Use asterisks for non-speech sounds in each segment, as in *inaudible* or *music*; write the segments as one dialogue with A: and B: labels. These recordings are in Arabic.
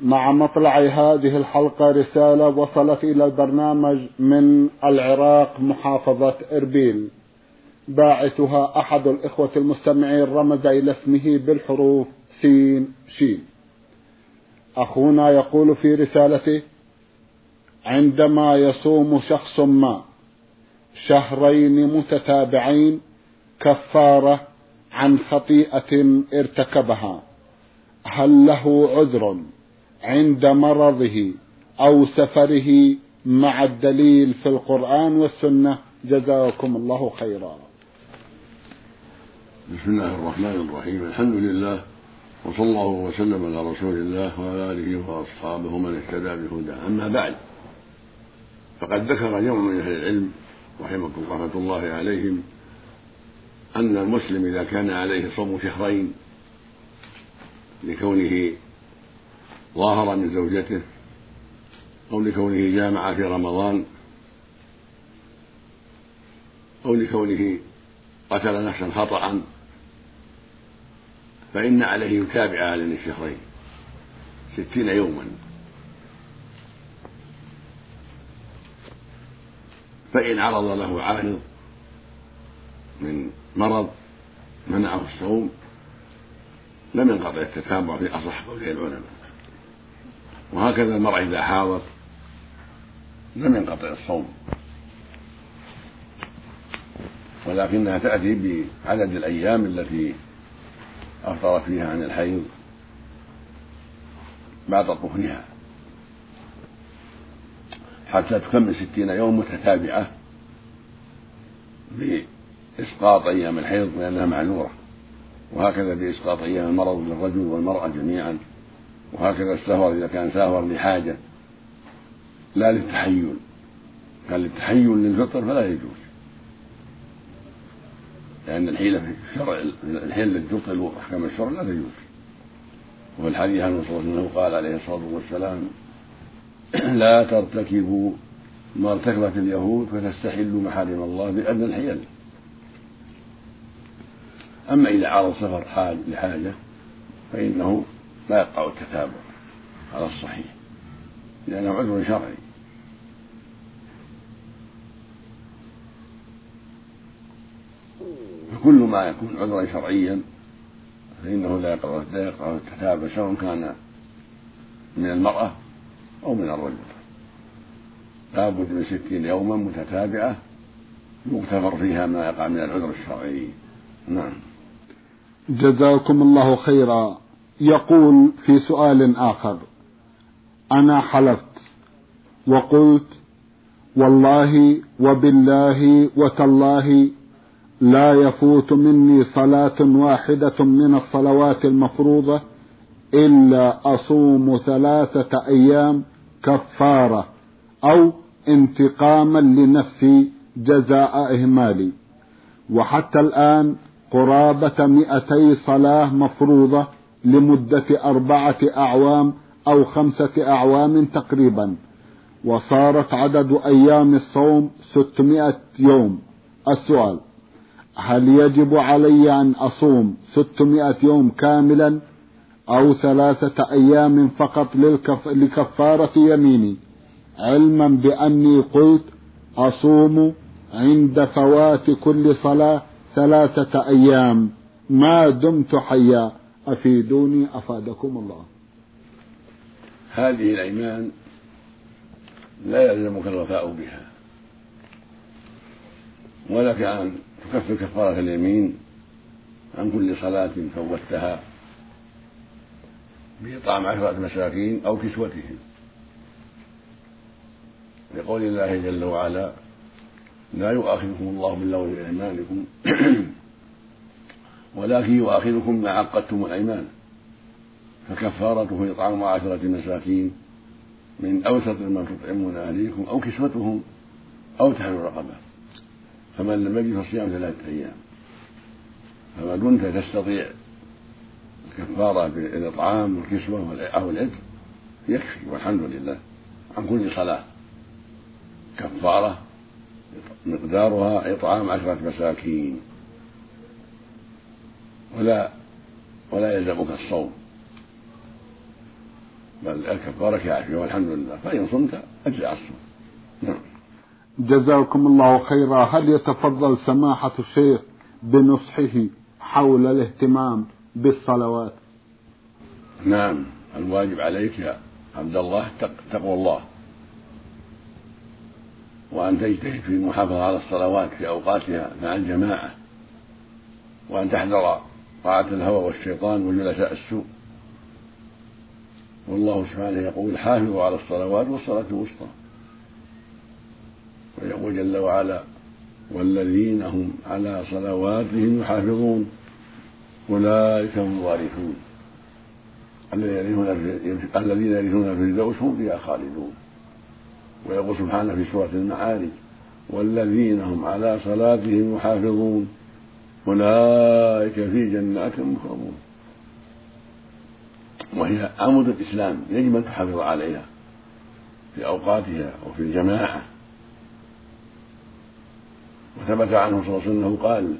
A: مع مطلع هذه الحلقة رسالة وصلت إلى البرنامج من العراق محافظة إربيل. باعثها أحد الإخوة المستمعين رمز إلى اسمه بالحروف سين شين أخونا يقول في رسالته عندما يصوم شخص ما شهرين متتابعين كفارة عن خطيئة ارتكبها. هل له عذر؟ عند مرضه أو سفره مع الدليل في القرآن والسنة. جزاكم الله خيرا.
B: بسم الله الرحمن الرحيم. الحمد لله وصلى الله وسلم على رسول الله وعلى آله وأصحابه من اهتدى بهداه. أما بعد فقد ذكر جمع من أهل العلم رحمه رحمة الله عليهم أن المسلم إذا كان عليه صوم شهرين لكونه ظاهر من زوجته أو لكونه جامع في رمضان أو لكونه قتل نفسا خطأ فإن عليه يتابع هذين الشهرين ستين يوما. فإن عرض له عارض من مرض منعه الصوم لم ينقطع التتابع في أصح قولي العلماء. وهكذا المرأة إذا حاضت لم ينقطع الصوم. ولكنها تأتي بعدد الأيام التي أفطرت فيها عن الحيض بعد طهرها. حتى تكمل ستين يوم متتابعة بإسقاط أيام الحيض لأنها معذورة. وهكذا بإسقاط أيام المرض للرجل والمرأة جميعا. وهكذا السفر إذا كان سافر لحاجة لا للتحيل. كان للتحيل للفطر فلا يجوز. لأن الحيلة في الشرع الحيلة التي تبطل أحكام الشرع لا تجوز. وفي الحديث عن الله عليه قال عليه الصلاة والسلام *clears throat* لا ترتكبوا ما ارتكبت اليهود فتستحلوا محارم الله بأدنى الحيل. أما إذا عرض سفر حاج لحاجة فإنه لا يقع التتابع على الصحيح لأنه عذر شرعي. فكل ما يكون عذرا شرعيا فإنه لا يقع لا يقع التتابع سواء كان من المرأة أو من الرجل. لابد من ستين يوما متتابعة يغتفر فيها ما يقع من العذر الشرعي. نعم.
A: جزاكم الله خيرا. يقول في سؤال آخر أنا حلفت وقلت والله وبالله وتالله لا يفوت مني صلاة واحدة من الصلوات المفروضة إلا أصوم ثلاثة أيام كفارة أو انتقاما لنفسي جزاء إهمالي. وحتى الآن قرابة مئتي صلاة مفروضة لمدة أربعة أعوام أو خمسة أعوام تقريبا. وصارت عدد أيام الصوم ستمائة يوم. السؤال هل يجب علي أن أصوم ستمائة يوم كاملا أو ثلاثة أيام فقط للكف... لكفارة يميني؟ علما بأني قلت أصوم عند فوات كل صلاة ثلاثة أيام. ما دمت حيا أفيدوني أفادكم الله.
B: هذه الأيمان لا يلزمك الوفاء بها. ولك أن تكفر كفارة اليمين عن كل صلاة فوتها بإطعام عشرة مساكين أو كسوتهم. لقول الله جل وعلا لا يؤاخذكم الله باللغو في أيمانكم *clears throat* ولكن يؤاخذكم ما عقدتم الأيمان. فكفارته إطعام عشرة مساكين من أوسط ما تطعمون أهليكم أو كسوتهم أو تحرير رقبة فمن لم يجد فصيام ثلاثة أيام. فما كنت تستطيع الكفارة بالإطعام والكسوة أو العتق يكفي والحمد لله. عن كل صلاة. كفارة مقدارها إطعام عشرة مساكين. ولا ولا يلزمك الصوم. بل الكفارة كافية والحمد لله. فإن صمت أجزع الصوم. نعم.
A: جزاكم الله خيرا. هل يتفضل سماحة الشيخ بنصحه حول الاهتمام بالصلوات؟
B: نعم. الواجب عليك يا عبد الله تقوى الله. وأن تجتهد في المحافظة على الصلوات في أوقاتها مع الجماعة. وأن تحذر طاعة الهوى والشيطان وجلساء السوء. والله سبحانه يقول حافظوا على الصلوات والصلاة الوسطى. ويقول جل وعلا والذين هم على صلواتهم يحافظون أولئك هم الوارثون. الذين يرثون الفردوس هم فيها خالدون. ويقول سبحانه في سورة المعارج والذين هم على صلاتهم يحافظون أولئك في جنات مكرمون وهي عمود الإسلام يجب أن تحافظ عليها في أوقاتها وفي الجماعة وثبت عنه صلى الله عليه وسلم قال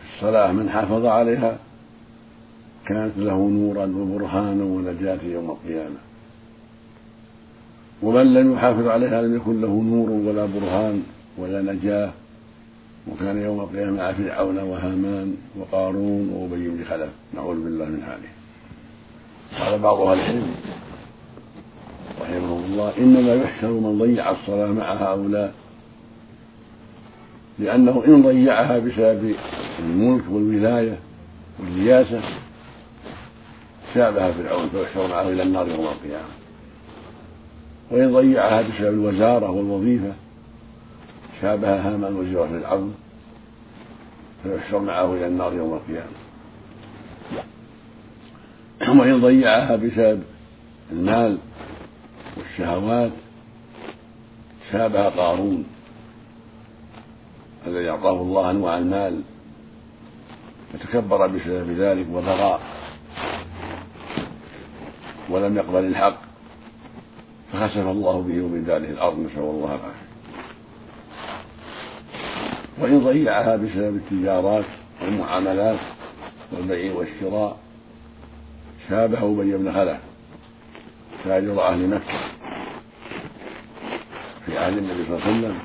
B: في الصلاة من حافظ عليها كانت له نورا وبرهانا ونجاة يوم القيامة. ومن لم يحافظ عليها لم يكن له نور ولا برهان ولا نجاة وكان يوم القيامة مع فرعون وهامان وقارون وأبي بن خلف. نعوذ بالله من حاله قال بعض أهل العلم رحمه الله إنما يحشر من ضيع الصلاة مع هؤلاء لأنه إن ضيعها بسبب الملك والولاية والرياسة شابه فرعون فيحشر معه إلى النار يوم القيامة. وإن ضيعها بسبب الوزارة والوظيفة شابه هامان وزير فرعون فيحشر معه إلى النار يوم القيامة. وإن ضيعها بسبب المال والشهوات شابه قارون الذي أعطاه الله أنواع المال فتكبر بسبب ذلك وبغى ولم يقبل الحق فخسف الله به وبداره الأرض نسأل الله العافية. وإن ضيعها بسبب التجارات والمعاملات والبيع والشراء شابه أبي بن خلف تاجر أهل مكة في عهد النبي صلى الله عليه وسلم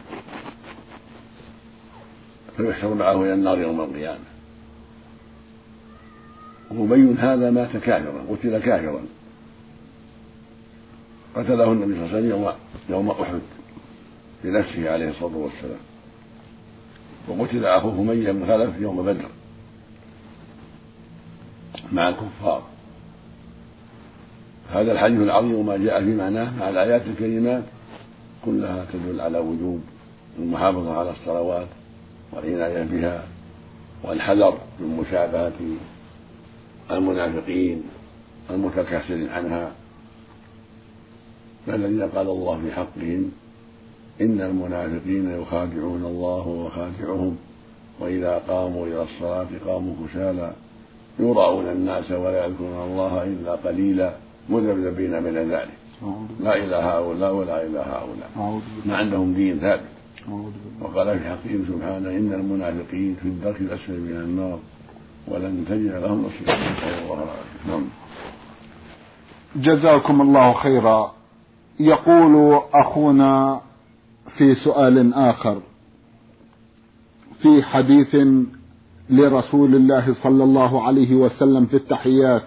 B: فيحشر معه إلى النار يوم القيامة. وأبي هذا مات كافرا قتل كافرا. قتله النبي صلى الله عليه وسلم يوم أحد بنفسه عليه الصلاة والسلام. وقتل أخوه أمية بن خلف يوم بدر مع الكفار. هذا الحديث العظيم وما جاء في معناه مع الآيات الكريمات كلها تدل على وجوب المحافظة على الصلوات والعناية بها والحذر من مشابهة المنافقين المتكاسل عنها. فالذين قال الله في حقهم إن المنافقين يخادعون الله وخادعهم وإذا قاموا إلى الصلاة قاموا كسالى. يراءون الناس ولا يذكرون الله إلا قليلا مذبذبين بين ذلك. لا إلى هؤلاء ولا إلى هؤلاء. ما عندهم دين ثابت. وقال في حقهم سبحانه إن المنافقين في الدرك الأسفل من النار ولن تجد لهم نصيرا نعم
A: جزاكم الله خيرا. يقول أخونا في سؤال آخر في حديث لرسول الله صلى الله عليه وسلم في التحيات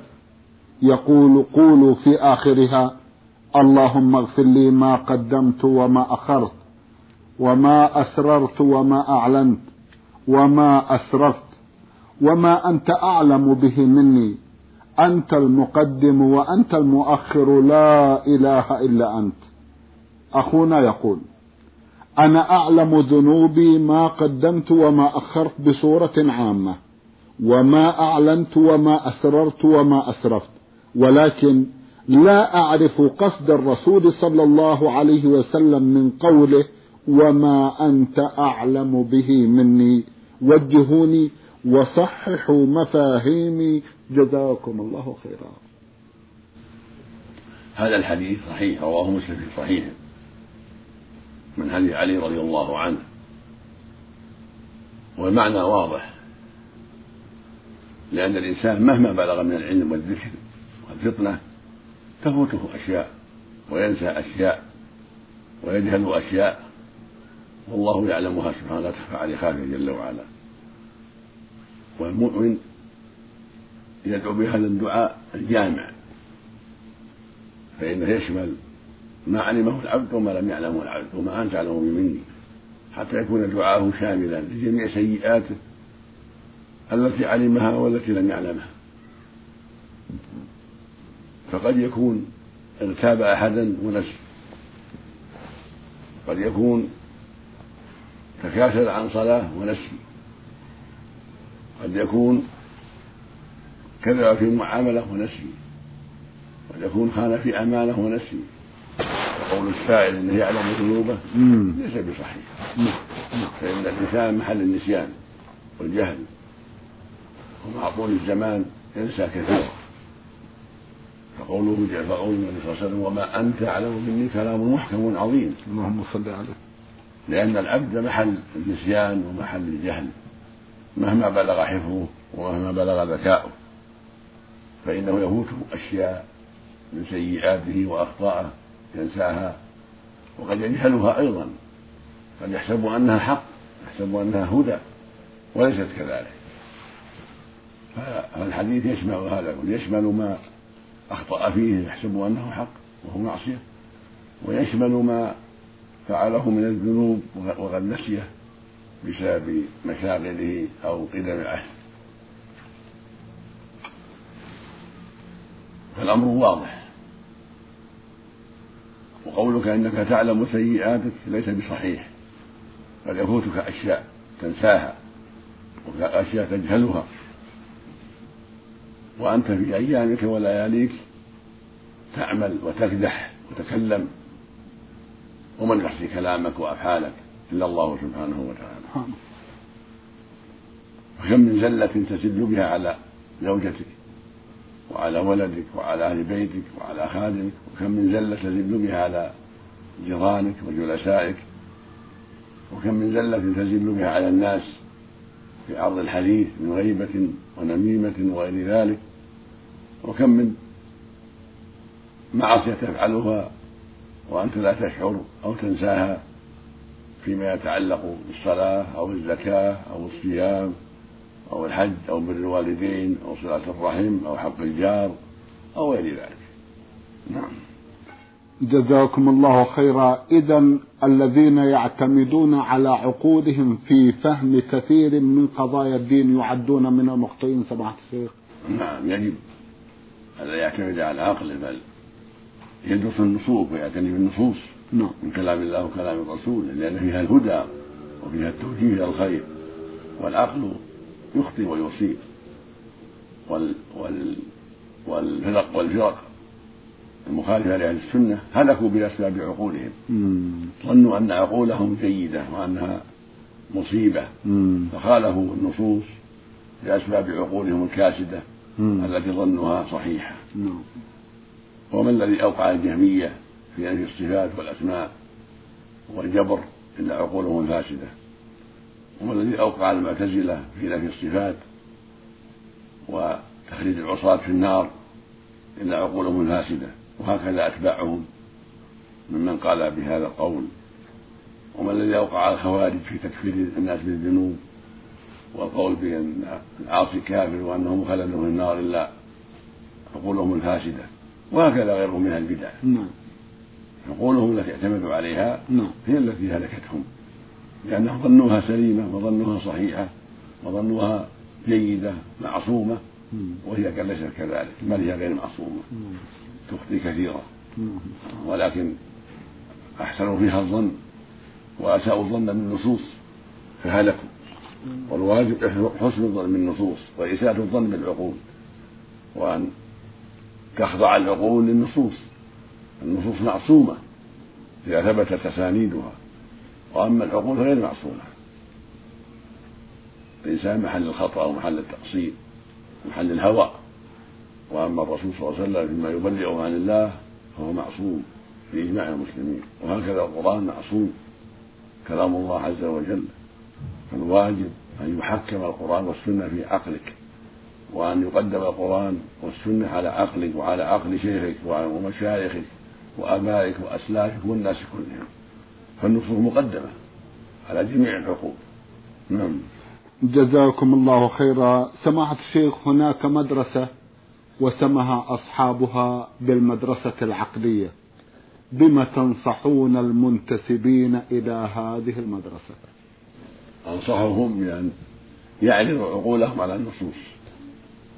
A: يقول قولوا في آخرها اللهم اغفر لي ما قدمت وما أخرت وما أسررت وما أعلنت وما أسرفت وما أنت أعلم به مني أنت المقدم وأنت المؤخر لا إله إلا أنت أخونا يقول أنا أعلم ذنوبي ما قدمت وما أخرت بصورة عامة وما أعلنت وما أسررت وما أسرفت ولكن لا أعرف قصد الرسول صلى الله عليه وسلم من قوله وما أنت أعلم به مني. وجهوني وصححوا مفاهيمي. جزاكم الله خيرا.
B: هذا الحديث صحيح رواه مسلم في صحيحه. من هدي علي رضي الله عنه. والمعنى واضح. لأن الإنسان مهما بلغ من العلم والذكر والفطنة تفوته أشياء وينسى أشياء ويجهل أشياء. والله يعلمها سبحانه لا تخفى عليه خافية جل وعلا. والمؤمن يدعو بهذا الدعاء الجامع. فإنه يشمل ما علمه العبد وما لم يعلمه العبد وما أنت تعلمه مني. حتى يكون دعاءه شاملا لجميع سيئاته التي علمها والتي لم يعلمها. فقد يكون اغتاب أحدا ونسي. قد يكون تكاسل عن صلاة ونسي. قد يكون كذب في معاملة ونسي. قد يكون خان في أمانة ونسي. وقول السائل إنه يعلم ذنوبه ليس بصحيح. فإن الإنسان محل النسيان والجهل. ومع طول الزمان ينسى كثيرا. فقوله فقول النبي صلى الله عليه وسلم وما أنت أعلم مني كلام محكم عظيم.
A: اللهم صل عليه.
B: لأن العبد محل النسيان ومحل الجهل. مهما بلغ حفظه ومهما بلغ ذكاؤه. فإنه يفوته أشياء من سيئاته واخطائه ينساها وقد يجهلها أيضا قد يحسب أنها حق يحسب أنها هدى وليست كذلك. فالحديث يشمل هذا يشمل ما أخطأ فيه يحسب أنه حق وهو معصية ويشمل ما فعله من الذنوب وقد نسية بسبب مشاغله أو قدم العهد. فالأمر واضح. وقولك إنك تعلم سيئاتك ليس بصحيح قد يفوتك أشياء تنساها وأشياء تجهلها. وأنت في أيامك ولياليك تعمل وتكدح وتكلم ومن يحصي كلامك وأفعالك إلا الله سبحانه وتعالى. وكم من زلة تزل بها على زوجتك وعلى ولدك وعلى أهل بيتك وعلى خادمك وكم من زلة تزل بها على جيرانك وجلسائك وكم من زلة تزل بها على الناس في عرض الحديث من غيبة ونميمة وغير ذلك وكم من معصية تفعلها وأنت لا تشعر أو تنساها فيما يتعلق بالصلاة أو الزكاة أو الصيام. أو الحج أو بر الوالدين أو صلة الرحم أو حق الجار أو غير ذلك. نعم.
A: جزاكم الله خيرا. إذا الذين يعتمدون على عقولهم في فهم كثير من قضايا الدين يعدون من المخطئين سماحة الشيخ.
B: نعم يجب. ألا يعتمد على عقله بل يدرس النصوص ويعتني بالنصوص.
A: نعم.
B: من كلام الله وكلام الرسول لأن فيها الهدى وفيها التوجيه إلى الخير. والعقل يخطئ ويصيب. وال وال والفرق والفرق المخالفة لأهل السنة هلكوا بأسباب عقولهم. ظنوا أن عقولهم جيدة وأنها مصيبة. فخالفوا النصوص بأسباب عقولهم الكاسدة التي ظنوها صحيحة. وما الذي أوقع الجهمية في نفي الصفات والأسماء والجبر إلا عقولهم الفاسدة؟ وما الذي أوقع المعتزلة في نفي الصفات وتخريج العصاة في النار إلا عقولهم الفاسدة وهكذا أتباعهم ممن قال بهذا القول. وما الذي أوقع الخوارج في تكفير الناس بالذنوب والقول بأن العاصي كافر وأنه مخلد في النار إلا عقولهم الفاسدة وهكذا غيرهم من البدع.
A: نعم.
B: عقولهم التي اعتمدوا عليها
A: نعم.
B: هي التي هلكتهم. لأنهم ظنوها سليمة وظنوها صحيحة وظنوها جيدة معصومة. وهي ليست كذلك بل هي غير معصومة. تخطي كثيرا. ولكن أحسنوا فيها الظن وأساءوا الظن بالنصوص فهلكوا والواجب حسن الظن بالنصوص وإساءة الظن بالعقول وأن تخضع العقول للنصوص النصوص معصومة إذا ثبتت أسانيدها وأما العقول غير معصومة. الإنسان محل الخطأ ومحل التقصير محل الهوى. وأما الرسول صلى الله عليه وسلم فيما يبلغه عن الله فهو معصوم بإجماع المسلمين. وهكذا القرآن معصوم. كلام الله عز وجل. فالواجب أن يحكم القرآن والسنة في عقلك. وأن يقدم القرآن والسنة على عقلك وعلى عقل شيخك ومشايخك وآبائك وأسلافك والناس كلهم. فالنصوص مقدمة على جميع العقول نعم.
A: جزاكم الله خيرا. سماحة الشيخ هناك مدرسة وسمها أصحابها بالمدرسة العقلية بما تنصحون المنتسبين إلى هذه المدرسة؟
B: أنصحهم بأن يعرضوا عقولهم على النصوص.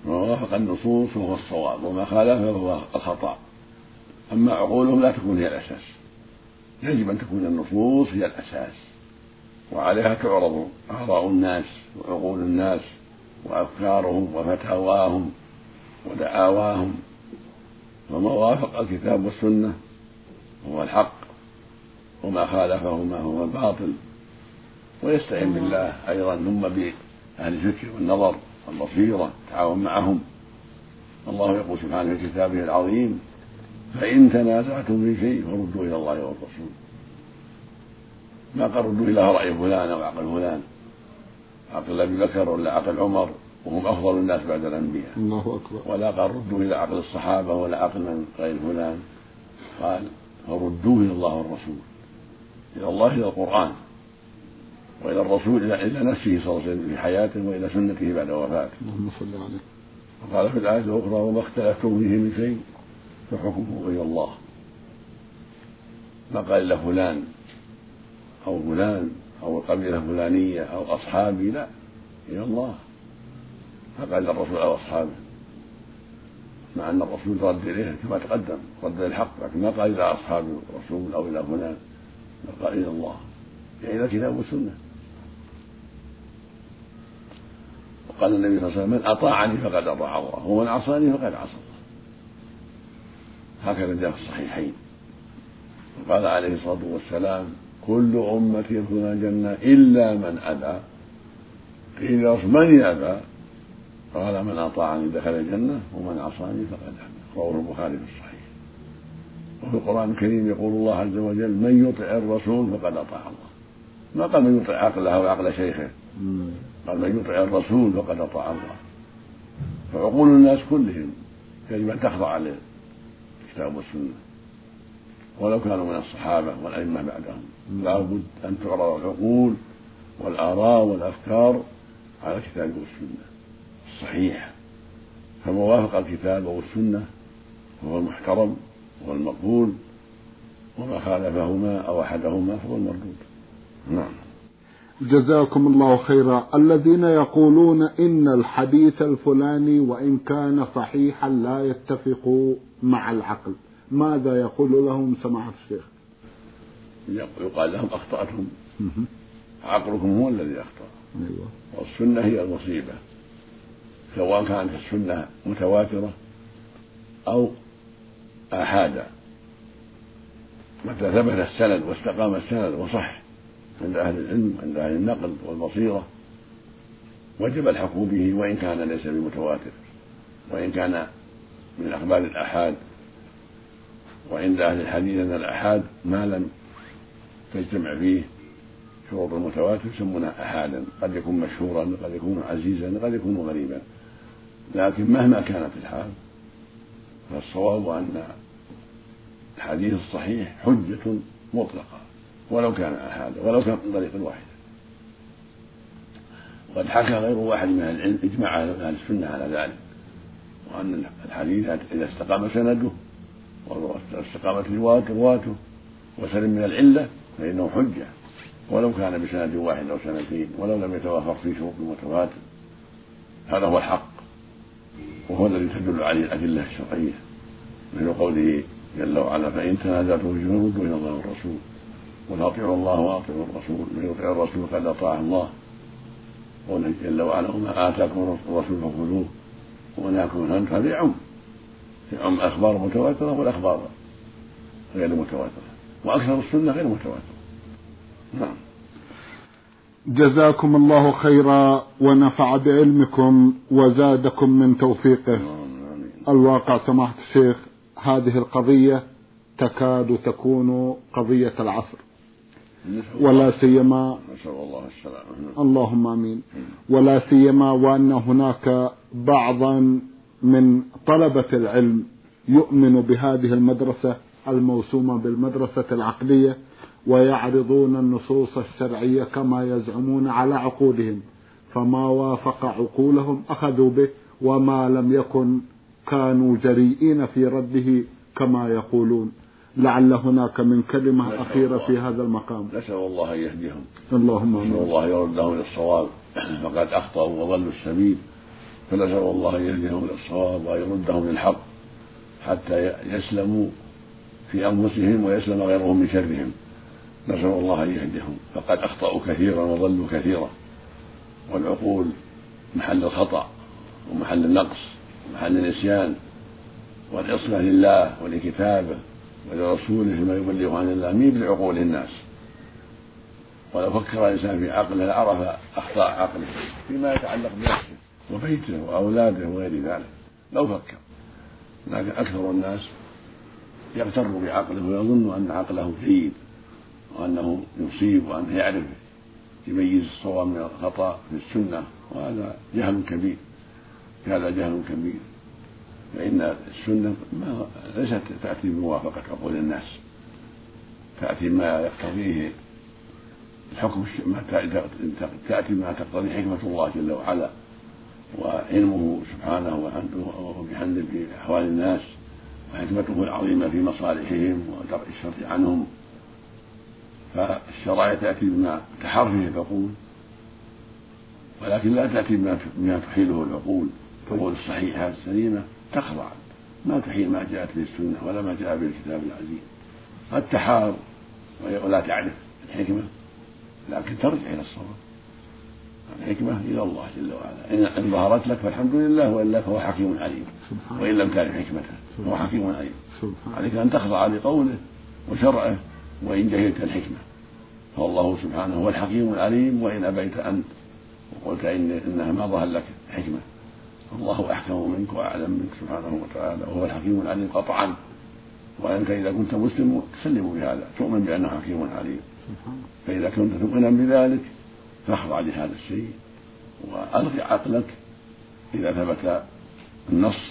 B: ما وافق النصوص فهو الصواب وما خالفه فهو الخطأ. أما عقولهم لا تكون هي الأساس. يجب أن تكون النصوص هي الأساس. وعليها تعرض آراء الناس وعقول الناس وأفكارهم وفتاواهم ودعاواهم. وما وافق الكتاب والسنة هو الحق وما خالفهما هو الباطل. ويستعين بالله أيضا ثم بأهل الذكر والنظر والبصيرة تعاون معهم. الله يقول سبحانه في كتابه العظيم فإن تنازعتم في شيء فردوا إلى الله والرسول. ما قال ردوا إلى رأي فلان أو عقل فلان. عقل أبي بكر ولا عقل عمر وهم أفضل الناس بعد الأنبياء.
A: الله أكبر.
B: ولا قال ردوا إلى عقل الصحابة ولا عقل من غير فلان. قال فردوه إلى الله والرسول. إلى الله إلى القرآن. وإلى الرسول إلى إلى نفسه صلى الله عليه وسلم في حياته وإلى سنته بعد وفاته.
A: اللهم صل عليه.
B: وقال في الآية الأخرى وما اختلفتم فيه من شيء فحكمه إلى الله. ما قال إلا فلان أو فلان أو القبيلة الفلانية أو أصحابي لا إلى الله. فقال الرسول على أصحابه. مع أن الرسول رد إليه كما تقدم رد الحق لكن ما قال إلى أصحاب الرسول أو إلى فلان. بل قال إلى الله. يعني إلى الكتاب والسنة وقال النبي صلى الله عليه وسلم من أطاعني فقد أطاع الله ومن عصاني فقد عصى الله هكذا جاء في الصحيحين. وقال عليه الصلاة والسلام كل أمتي يدخلون الجنة إلا من أبى. قيل من يأبى قال من أطاعني دخل الجنة ومن عصاني فقد أبى. رواه البخاري في الصحيح. وفي القرآن الكريم يقول الله عز وجل من يطع الرسول فقد أطاع الله. ما قال من يطع عقله أو عقل شيخه. قال من يطع الرسول فقد أطاع الله. فعقول الناس كلهم يجب أن تخضع للكتاب والسنة. ولو كانوا من الصحابة والأئمة بعدهم. لا بد أن تعرض العقول والآراء والأفكار على الكتاب والسنة. الصحيح فما وافق الكتاب والسنة فهو المحترم وهو المقبول. وما خالفهما أو أحدهما فهو المردود. نعم.
A: جزاكم الله خيرا. الذين يقولون إن الحديث الفلاني وإن كان صحيحا لا يتفق مع العقل. ماذا يقول لهم؟ سماحة الشيخ.
B: يقال لهم أخطأتم عقلكم هو الذي أخطأ.
A: أيوة.
B: والسنة هي المصيبة. سواء كانت السنة متواترة أو آحادا متى ثبت السند واستقام السند وصح عند أهل العلم عند أهل النقل والبصيرة. وجب الحكم به وإن كان ليس بمتواتر وإن كان من أخبار الآحاد. وعند أهل الحديث أن الآحاد ما لم تجتمع فيه شروط المتواتر يسمونه أحادا. قد يكون مشهورا قد يكون عزيزا قد يكون غريبا. لكن مهما كانت الحال فالصواب أن الحديث الصحيح حجة مطلقة. ولو كان أحادا ولو كان من طريق واحد. وقد حكى غير واحد من أهل العلم إجماع أهل السنة على ذلك وأن الحديث إذا استقام سنده واستقامت رواته وسلم من العلة فإنه حجة. ولو كان بسند واحد أو سنتين ولو لم يتوافق في شروط المتواتر هذا هو الحق وهو الذي تدل عليه الأدلة الشرعية مثل قوله جل وعلا فإن تنازعتم في شيء إلى الله والرسول. وأطيعوا الله وأطيعوا الرسول من يطيع الرسول فقد أطاع الله. قوله جل وعلا وما آتاكم الرسول فخذوه ونهاكم عنه هذا يعم يعم الأخبار متواترة والأخبار غير متواترة. وأكثر السنة غير متواترة. نعم.
A: جزاكم الله خيرا ونفع بعلمكم وزادكم من توفيقه. الواقع سماحة الشيخ هذه القضية تكاد تكون قضية العصر. ولا سيما
B: نسأل الله السلامة.
A: اللهم آمين. ولا سيما وأن هناك بعضا من طلبة العلم يؤمن بهذه المدرسة الموسومة بالمدرسة العقلية ويعرضون النصوص الشرعية كما يزعمون على عقولهم فما وافق عقولهم أخذوا به وما لم يكن كانوا جريئين في رده كما يقولون. لعل هناك من كلمة أخيرة في هذا المقام.
B: نسأل الله أن يهديهم.
A: اللهم
B: نسأل الله يردهم إلى الصواب. *clears throat* فقد أخطأوا وضلوا السبيل. فنسأل الله أن يهديهم إلى الصواب وأن يردهم للحق حتى يسلموا في أنفسهم ويسلم غيرهم من شرهم. نسأل الله أن يهديهم. فقد أخطأوا كثيرا وضلوا كثيرا. والعقول محل الخطأ ومحل النقص ومحل النسيان. والعصمة لله ولكتابه ولرسوله فيما يبلغ عن الله مين بعقول الناس. ولو فكر الإنسان في عقله لعرف أخطاء عقله فيما يتعلق بنفسه وبيته وأولاده وغير ذلك. لو فكر. لكن أكثر الناس يغتر بعقله ويظن أن عقله جيد وأنه يصيب وأنه يعرف يميز الصواب من الخطأ في السنة وهذا جهل كبير. هذا جهل كبير. فإن السنة ما ليست تأتي بموافقة عقول الناس. تأتي ما يقتضيه الحكم ما تأتي ما تقتضي حكمة الله جل وعلا. وعلمه سبحانه وبحمده في أحوال الناس وحكمته العظيمة في مصالحهم ودرء الشر عنهم. فالشرائع تأتي بما تحرفه العقول ولكن لا تأتي بما تحيله العقول. العقول الصحيحة السليمة تخضع. ما تحيل ما جاءت به السنة ولا ما جاء به الكتاب العزيز. قد تحار ولا تعرف الحكمة لكن ترجع إلى الصواب. الحكمة إلى الله جل وعلا. إن ظهرت لك فالحمد لله وإلا فهو حكيم عليم. وإن لم تعرف حكمته فهو حكيم عليم. عليك أن تخضع لقوله وشرعه وإن جهلت الحكمة. فالله سبحانه هو الحكيم العليم وإن أبيت أنت وقلت إن إنها ما ظهر لك حكمة. الله أحكم منك وأعلم منك سبحانه وتعالى وهو الحكيم العليم قطعا. وأنت إذا كنت مسلم تسلم بهذا تؤمن بأنه حكيم عليم. فإذا كنت تؤمن بذلك فاخضع لهذا الشيء وألغي عقلك إذا ثبت النص.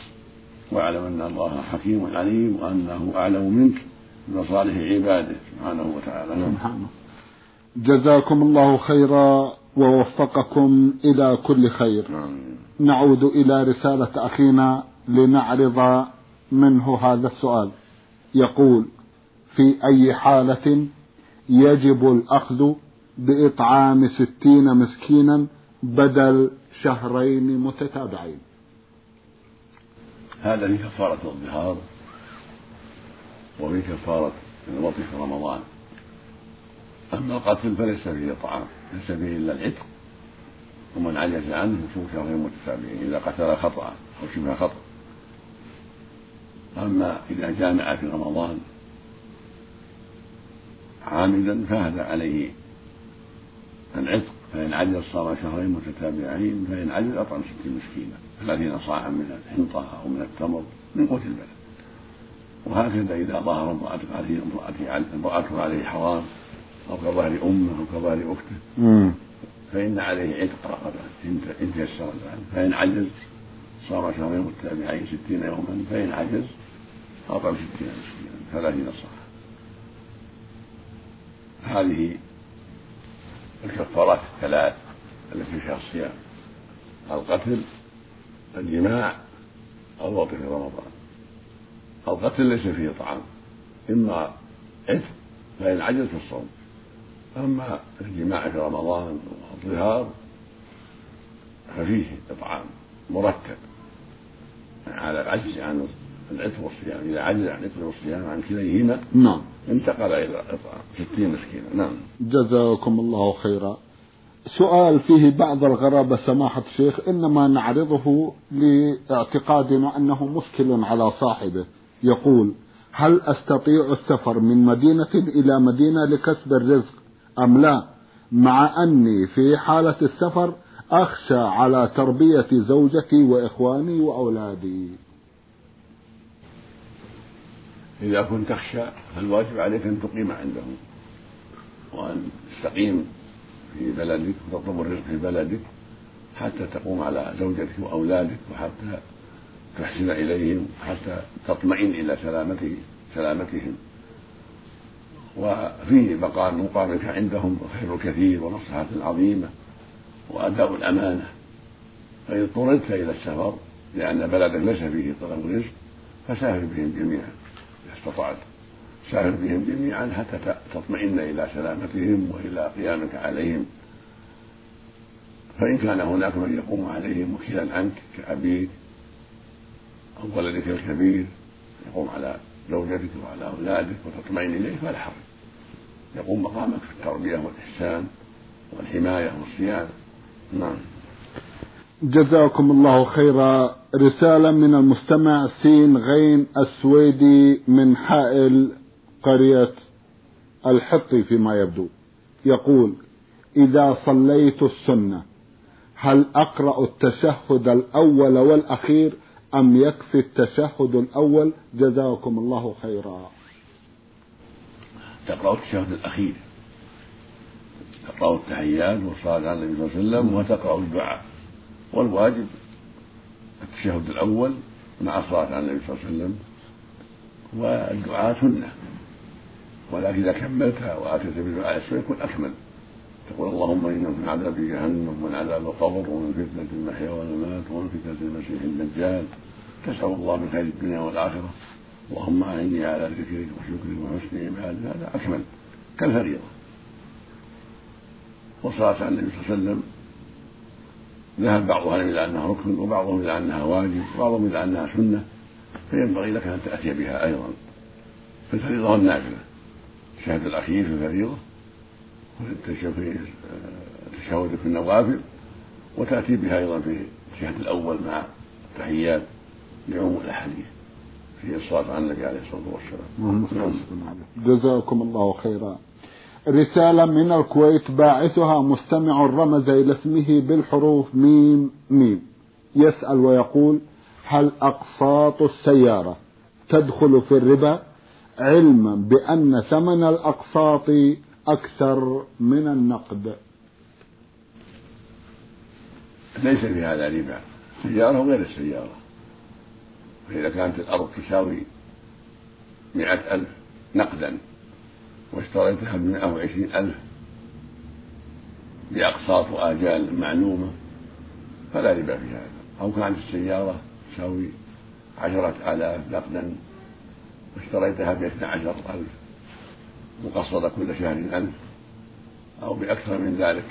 B: واعلم أن الله حكيم عليم وأنه أعلم منك بمصالح عباده سبحانه وتعالى. سبحانه
A: جزاكم الله خيرا. ووفقكم إلى كل خير. نعود إلى رسالة أخينا لنعرض منه هذا السؤال. يقول في أي حالة يجب الأخذ بإطعام ستين مسكينا بدل شهرين متتابعين؟
B: هذا في كفارة الظهار وفي كفارة الوطي في رمضان. أما القتل فليس فيه طعام ليس فيه إلا العتق ومن عجز عنه يصوم شهرين متتابعين إذا قتل خطأ أو شبه خطأ. أما إذا جامع في رمضان عامدا فهذا عليه العتق فإن عجز صام شهرين متتابعين فإن عجز أطعم ستين مسكينا ثلاثين صاعا من الحنطة أو من التمر من قوت البلد. وهكذا إذا ظهر امرأته عليه امرأته عليه حرام أو كظهر أمه أو كظهر أخته. فإن عليه عتق رقبة. إن تيسر ذلك فإن عجز صام شهرين متتابعين ستين يوما. فإن عجز أطعم ستين مسكينا ثلاثين صاعا هذه الكفارات الثلاث التي فيها الصيام القتل الجماع الوطن في رمضان. القتل ليس فيه طعام. إما عتق فإن عجل في الصوم أما الجماع في رمضان والظهار ففيه إطعام مرتب على العجز عن العتق والصيام. إذا عجز عن العتق والصيام عن كليهما
A: نعم.
B: انتقل إلى إطعام ستين مسكينا. نعم.
A: جزاكم الله خيرا. سؤال فيه بعض الغرابة سماحة الشيخ إنما نعرضه لاعتقادنا أنه مشكل على صاحبه. يقول هل أستطيع السفر من مدينة إلى مدينة لكسب الرزق أم لا؟ مع أني في حالة السفر أخشى على تربية زوجتي وإخواني وأولادي.
B: إذا كنت تخشى فالواجب عليك أن تقيم عندهم وأن تستقيم في بلدك وتطلب الرزق في بلدك حتى تقوم على زوجتك وأولادك وحتى تحسن إليهم حتى تطمئن إلى سلامته سلامتهم. وفيه بقاء مقامك عندهم خير كثير ومصلحة عظيمة وأداء الأمانة. فإن اضطررت إلى السفر لأن بلدك ليس فيه طلب رزق فسافر بهم جميعا. إذا استطعت سافر بهم جميعا حتى تطمئن إلى سلامتهم وإلى قيامك عليهم. فإن كان هناك من يقوم عليهم وكيلا عنك كأبيك أو ولدك الكبير يقوم على زوجتك وعلى أولادك وتطمئن إليه فلا حرج. يقوم مقامك في التربية والإحسان والحماية والصيانة نعم.
A: جزاكم الله خيرا. رسالة من المستمع سين غين السويدي من حائل قرية الحطي فيما يبدو. يقول إذا صليت السنة هل أقرأ التشهد الأول والأخير أم يكفي التشهد الأول؟ جزاكم الله خيرا.
B: تقرأ التشهد الأخير. تقرأ التحيات والصلاة على النبي صلى الله عليه وسلم وتقرأ الدعاء. والواجب التشهد الأول مع الصلاة على النبي صلى الله عليه وسلم والدعاء سنة. ولكن إذا كملتها وآتيت بدعاء السنة يكون أكمل. تقول اللهم إنا من عذاب جهنم ومن عذاب القبر ومن فتنة المحيا والممات ومن فتنة المسيح الدجال. تسأل الله من خير الدنيا والآخرة. اللهم أعني على ذكرك وشكرك وحسن عبادك هذا أكمل. كالفريضة. والصلاة على النبي صلى الله عليه وسلم ذهب بعضها إلى أنها ركن وبعضهم إلى أنها واجب وبعضهم إلى أنها سنة. فينبغي لك أن تأتي بها أيضا. في الفريضة والنافلة الشهد الأخير في الفريضة في التشهد في النوافل وتأتي بها أيضا في الشهد الأول مع التحيات لعموم الأحاديث في الصلاة على النبي عليه الصلاة والسلام.
A: جزاكم الله خيرا. رسالة من الكويت باعثها مستمع رمز إلى اسمه بالحروف ميم ميم. يسأل ويقول هل أقساط السيارة تدخل في الربا؟ علما بأن ثمن الأقساط أكثر من النقد.
B: ليس في هذا ربا. السيارة وغير السيارة. فإذا كانت الأرض تساوي مئة ألف نقدا واشتريتها بمئة وعشرين ألف بأقساط وآجال معلومة فلا ربا في هذا. أو كانت السيارة تساوي عشرة آلاف نقدا واشتريتها بإثنى عشر ألف. مقصرة كل شهر ألف أو بأكثر من ذلك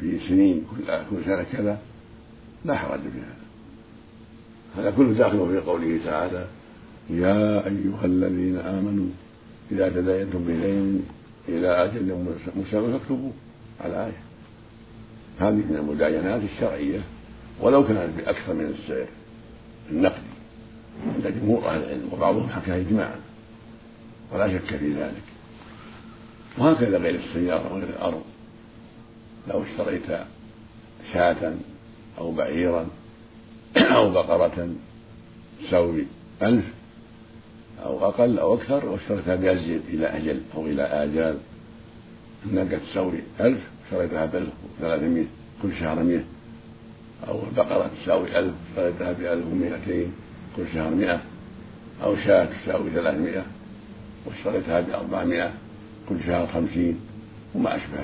B: في سنين كل كل سنة كذا لا حرج في هذا. هذا كله داخل في قوله تعالى يا أيها الذين آمنوا إذا تداينتم بدين إلى أجل مسمى فاكتبوه على آية. هذه من المداينات الشرعية ولو كانت بأكثر من السعر النقدي عند جمهور أهل العلم وبعضهم حكى إجماعا. ولا شك في ذلك. وهكذا غير السيارة وغير الأرض. لو اشتريت شاة أو بعيرا أو بقرة تساوي ألف أو أقل أو أكثر واشتريتها بأزيد إلى أجل أو إلى آجال. الناقة تساوي ألف اشتريتها بألف وثلاثمائة كل شهر مئة. أو البقرة تساوي ألف اشتريتها بألف ومئتين كل شهر مئة. أو شاة تساوي ثلاثمائة واشتريتها بأربعمائة كل شهر خمسين وما أشبه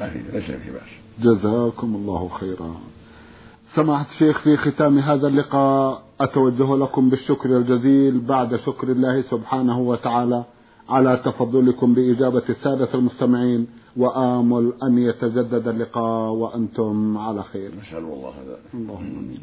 B: ذلك ليس في بأس.
A: جزاكم الله خيرا. سماحة الشيخ في ختام هذا اللقاء أتوجه لكم بالشكر الجزيل بعد شكر الله سبحانه وتعالى على تفضلكم بإجابة السادة المستمعين وآمل أن يتجدد اللقاء وأنتم على خير.
B: نسأل الله ذلك
A: اللهم آمين.